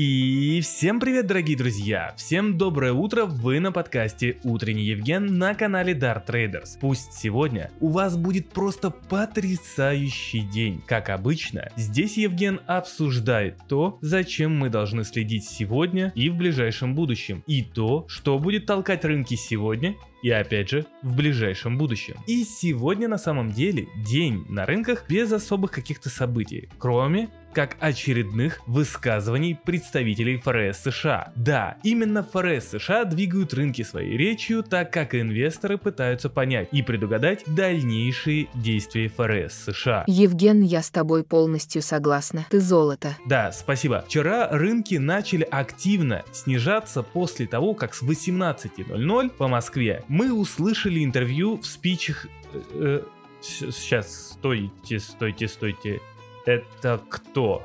И всем привет, дорогие друзья! Всем доброе утро, вы на подкасте Утренний Евген на канале Dart Traders. Пусть сегодня у вас будет просто потрясающий день. Как обычно, здесь Евген обсуждает то, зачем мы должны следить сегодня и в ближайшем будущем, и то, что будет толкать рынки сегодня и опять же, в ближайшем будущем. И сегодня на самом деле день на рынках без особых каких-то событий, кроме как очередных высказываний представителей ФРС США. Да, именно ФРС США двигают рынки своей речью, так как инвесторы пытаются понять и предугадать дальнейшие действия ФРС США. Евген, я с тобой полностью согласна. Ты золото. Да, спасибо. Вчера рынки начали активно снижаться после того, как с 18.00 по Москве мы услышали интервью в спичах... Э, э, сейчас, стойте, стойте, стойте. Это кто?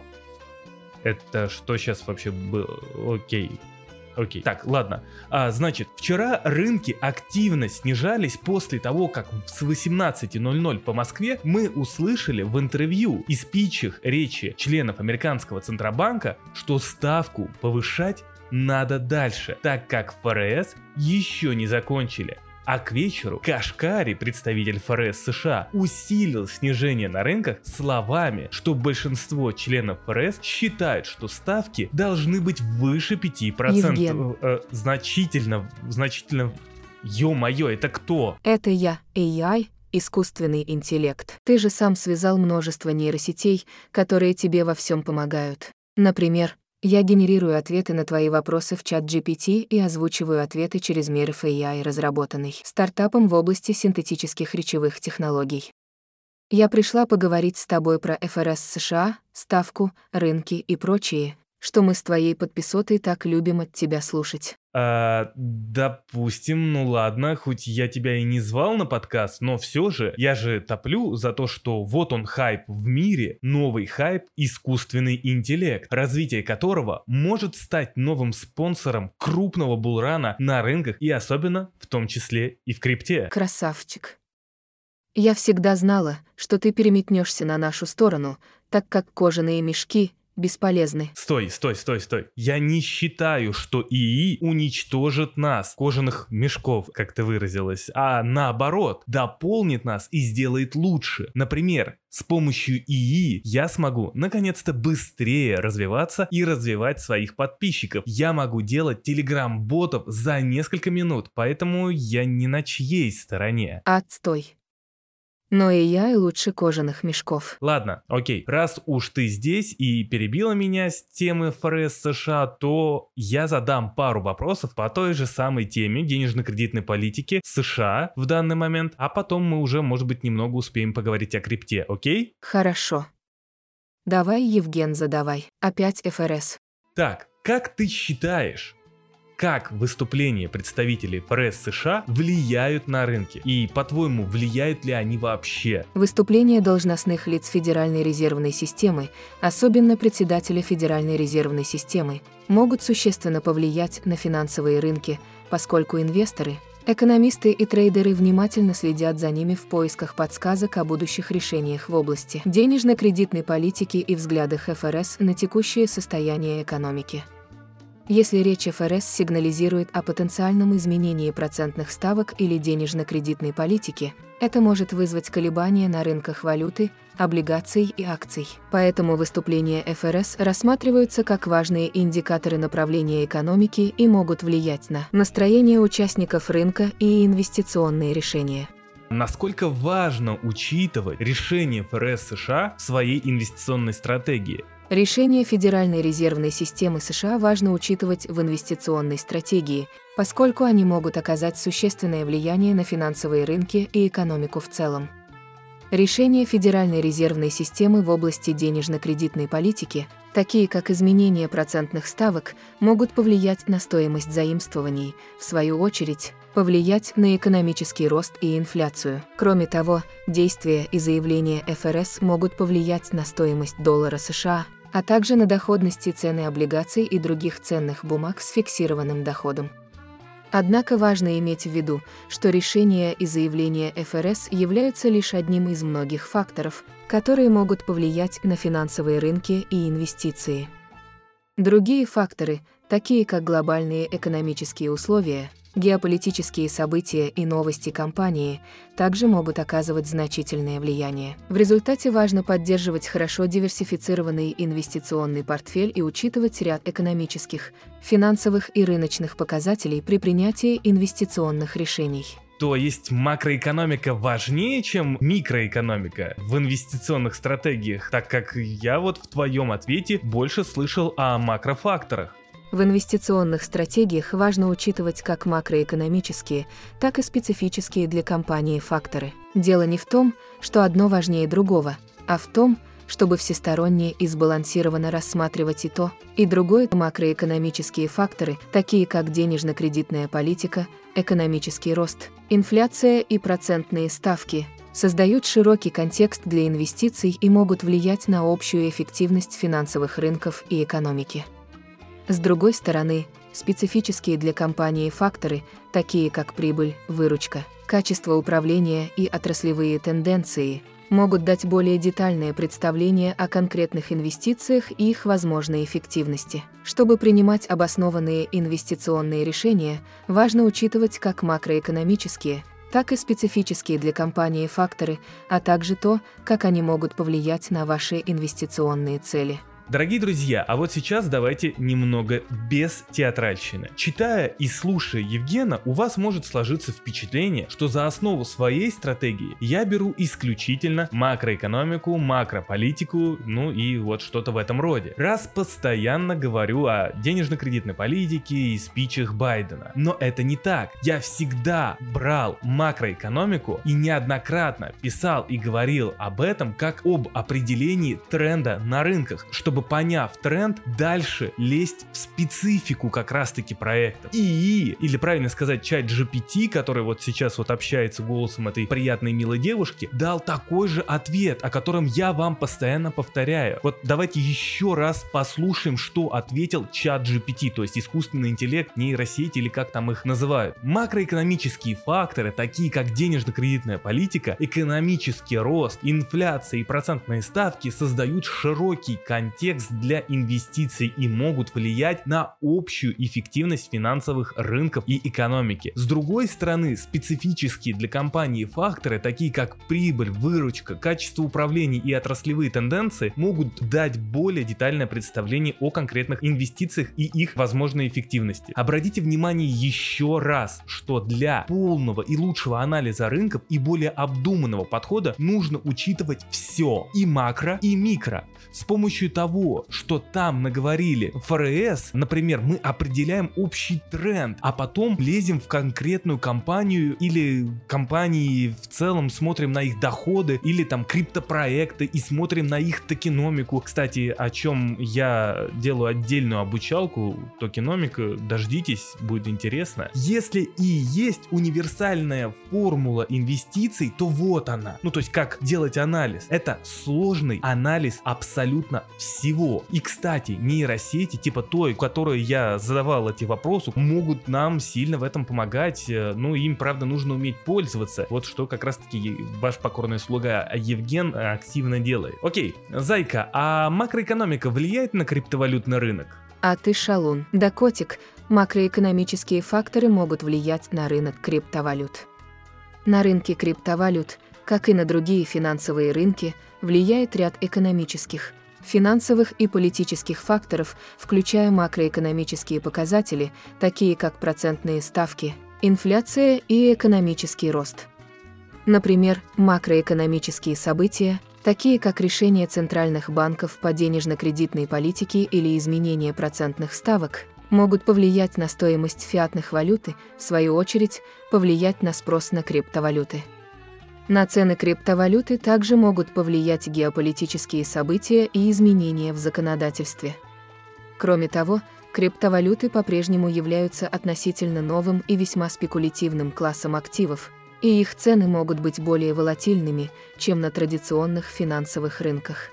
Это что сейчас вообще было? Окей. Окей. Так, ладно. А, значит, вчера рынки активно снижались после того, как с 18.00 по Москве мы услышали в интервью и спичах речи членов американского Центробанка, что ставку повышать надо дальше, так как ФРС еще не закончили. А к вечеру Кашкари, представитель ФРС США, усилил снижение на рынках словами, что большинство членов ФРС считают, что ставки должны быть выше 5%. Евген. Э, значительно, значительно... Ё-моё, это кто? Это я, AI, искусственный интеллект. Ты же сам связал множество нейросетей, которые тебе во всем помогают. Например, я генерирую ответы на твои вопросы в чат GPT и озвучиваю ответы через Mirf AI, разработанный стартапом в области синтетических речевых технологий. Я пришла поговорить с тобой про ФРС США, ставку, рынки и прочее, что мы с твоей подписотой так любим от тебя слушать. А, допустим, ну ладно, хоть я тебя и не звал на подкаст, но все же я же топлю за то, что вот он хайп в мире, новый хайп – искусственный интеллект, развитие которого может стать новым спонсором крупного булрана на рынках и особенно в том числе и в крипте. Красавчик. Я всегда знала, что ты переметнешься на нашу сторону, так как кожаные мешки – бесполезны. Стой, стой, стой, стой. Я не считаю, что ИИ уничтожит нас, кожаных мешков, как ты выразилась, а наоборот, дополнит нас и сделает лучше. Например, с помощью ИИ я смогу наконец-то быстрее развиваться и развивать своих подписчиков. Я могу делать телеграм-ботов за несколько минут, поэтому я не на чьей стороне. Отстой. Но и я и лучше кожаных мешков. Ладно, окей, раз уж ты здесь и перебила меня с темы ФРС США, то я задам пару вопросов по той же самой теме денежно-кредитной политики США в данный момент, а потом мы уже, может быть, немного успеем поговорить о крипте, окей? Хорошо. Давай, Евген, задавай. Опять ФРС. Так, как ты считаешь, как выступления представителей ФРС США влияют на рынки? И, по-твоему, влияют ли они вообще? Выступления должностных лиц Федеральной резервной системы, особенно председателя Федеральной резервной системы, могут существенно повлиять на финансовые рынки, поскольку инвесторы, экономисты и трейдеры внимательно следят за ними в поисках подсказок о будущих решениях в области денежно-кредитной политики и взглядах ФРС на текущее состояние экономики. Если речь ФРС сигнализирует о потенциальном изменении процентных ставок или денежно-кредитной политики, это может вызвать колебания на рынках валюты, облигаций и акций. Поэтому выступления ФРС рассматриваются как важные индикаторы направления экономики и могут влиять на настроение участников рынка и инвестиционные решения. Насколько важно учитывать решение ФРС США в своей инвестиционной стратегии? Решения Федеральной резервной системы США важно учитывать в инвестиционной стратегии, поскольку они могут оказать существенное влияние на финансовые рынки и экономику в целом. Решения Федеральной резервной системы в области денежно-кредитной политики, такие как изменение процентных ставок, могут повлиять на стоимость заимствований, в свою очередь, повлиять на экономический рост и инфляцию. Кроме того, действия и заявления ФРС могут повлиять на стоимость доллара США, а также на доходности цены облигаций и других ценных бумаг с фиксированным доходом. Однако важно иметь в виду, что решения и заявления ФРС являются лишь одним из многих факторов, которые могут повлиять на финансовые рынки и инвестиции. Другие факторы, такие как глобальные экономические условия, геополитические события и новости компании, также могут оказывать значительное влияние. В результате важно поддерживать хорошо диверсифицированный инвестиционный портфель и учитывать ряд экономических, финансовых и рыночных показателей при принятии инвестиционных решений. То есть макроэкономика важнее, чем микроэкономика в инвестиционных стратегиях, так как я вот в твоем ответе больше слышал о макрофакторах. В инвестиционных стратегиях важно учитывать как макроэкономические, так и специфические для компании факторы. Дело не в том, что одно важнее другого, а в том, чтобы всесторонне и сбалансированно рассматривать и то, и другое макроэкономические факторы, такие как денежно-кредитная политика, экономический рост, инфляция и процентные ставки, создают широкий контекст для инвестиций и могут влиять на общую эффективность финансовых рынков и экономики. С другой стороны, специфические для компании факторы, такие как прибыль, выручка, качество управления и отраслевые тенденции, могут дать более детальное представление о конкретных инвестициях и их возможной эффективности. Чтобы принимать обоснованные инвестиционные решения, важно учитывать как макроэкономические, так и специфические для компании факторы, а также то, как они могут повлиять на ваши инвестиционные цели. Дорогие друзья, а вот сейчас давайте немного без театральщины. Читая и слушая Евгена, у вас может сложиться впечатление, что за основу своей стратегии я беру исключительно макроэкономику, макрополитику, ну и вот что-то в этом роде. Раз постоянно говорю о денежно-кредитной политике и спичах Байдена. Но это не так. Я всегда брал макроэкономику и неоднократно писал и говорил об этом как об определении тренда на рынках, чтобы поняв тренд, дальше лезть в специфику как раз-таки проекта. И, или правильно сказать, чат GPT, который вот сейчас вот общается голосом этой приятной милой девушки, дал такой же ответ, о котором я вам постоянно повторяю. Вот давайте еще раз послушаем, что ответил чат GPT, то есть искусственный интеллект, нейросети или как там их называют. Макроэкономические факторы, такие как денежно-кредитная политика, экономический рост, инфляция и процентные ставки создают широкий контекст контекст для инвестиций и могут влиять на общую эффективность финансовых рынков и экономики. С другой стороны, специфические для компании факторы, такие как прибыль, выручка, качество управления и отраслевые тенденции, могут дать более детальное представление о конкретных инвестициях и их возможной эффективности. Обратите внимание еще раз, что для полного и лучшего анализа рынков и более обдуманного подхода нужно учитывать все, и макро, и микро. С помощью того, того, что там наговорили ФРС, например, мы определяем общий тренд, а потом лезем в конкретную компанию или компании в целом смотрим на их доходы или там криптопроекты и смотрим на их токеномику. Кстати, о чем я делаю отдельную обучалку, токеномика, дождитесь, будет интересно. Если и есть универсальная формула инвестиций, то вот она. Ну то есть как делать анализ. Это сложный анализ абсолютно всех всего. И, кстати, нейросети, типа той, которой я задавал эти вопросы, могут нам сильно в этом помогать. Э, ну, им, правда, нужно уметь пользоваться. Вот что как раз-таки ваш покорный слуга Евген активно делает. Окей, Зайка, а макроэкономика влияет на криптовалютный рынок? А ты шалун. Да, котик, макроэкономические факторы могут влиять на рынок криптовалют. На рынке криптовалют, как и на другие финансовые рынки, влияет ряд экономических, финансовых и политических факторов, включая макроэкономические показатели, такие как процентные ставки, инфляция и экономический рост. Например, макроэкономические события, такие как решение центральных банков по денежно-кредитной политике или изменение процентных ставок, могут повлиять на стоимость фиатных валюты, в свою очередь, повлиять на спрос на криптовалюты. На цены криптовалюты также могут повлиять геополитические события и изменения в законодательстве. Кроме того, криптовалюты по-прежнему являются относительно новым и весьма спекулятивным классом активов, и их цены могут быть более волатильными, чем на традиционных финансовых рынках.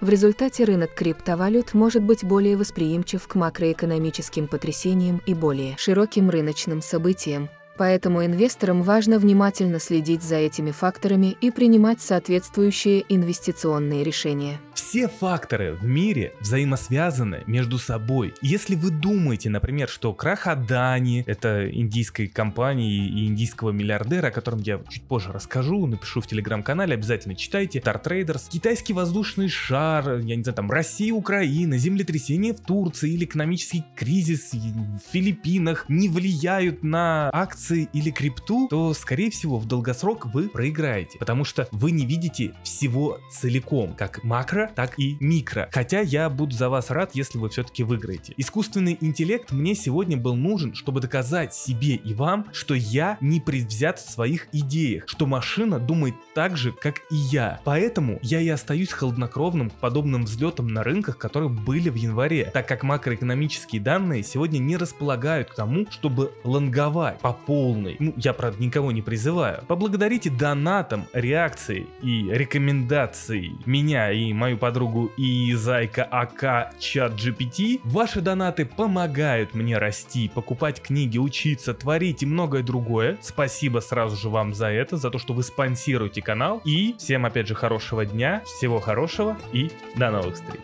В результате рынок криптовалют может быть более восприимчив к макроэкономическим потрясениям и более широким рыночным событиям, Поэтому инвесторам важно внимательно следить за этими факторами и принимать соответствующие инвестиционные решения. Все факторы в мире взаимосвязаны между собой. Если вы думаете, например, что крах Адани, это индийской компании и индийского миллиардера, о котором я чуть позже расскажу, напишу в телеграм-канале, обязательно читайте, Star Traders, китайский воздушный шар, я не знаю, там Россия, Украина, землетрясение в Турции или экономический кризис в Филиппинах не влияют на акции или крипту, то, скорее всего, в долгосрок вы проиграете, потому что вы не видите всего целиком, как макро, так и микро. Хотя я буду за вас рад, если вы все-таки выиграете. Искусственный интеллект мне сегодня был нужен, чтобы доказать себе и вам, что я не предвзят в своих идеях, что машина думает так же, как и я. Поэтому я и остаюсь холоднокровным к подобным взлетам на рынках, которые были в январе, так как макроэкономические данные сегодня не располагают к тому, чтобы лонговать по полной. Ну, я, правда, никого не призываю. Поблагодарите донатам, реакции и рекомендации меня и мою подругу и Зайка АК чат GPT. Ваши донаты помогают мне расти, покупать книги, учиться, творить и многое другое. Спасибо сразу же вам за это, за то, что вы спонсируете канал. И всем опять же хорошего дня, всего хорошего и до новых встреч.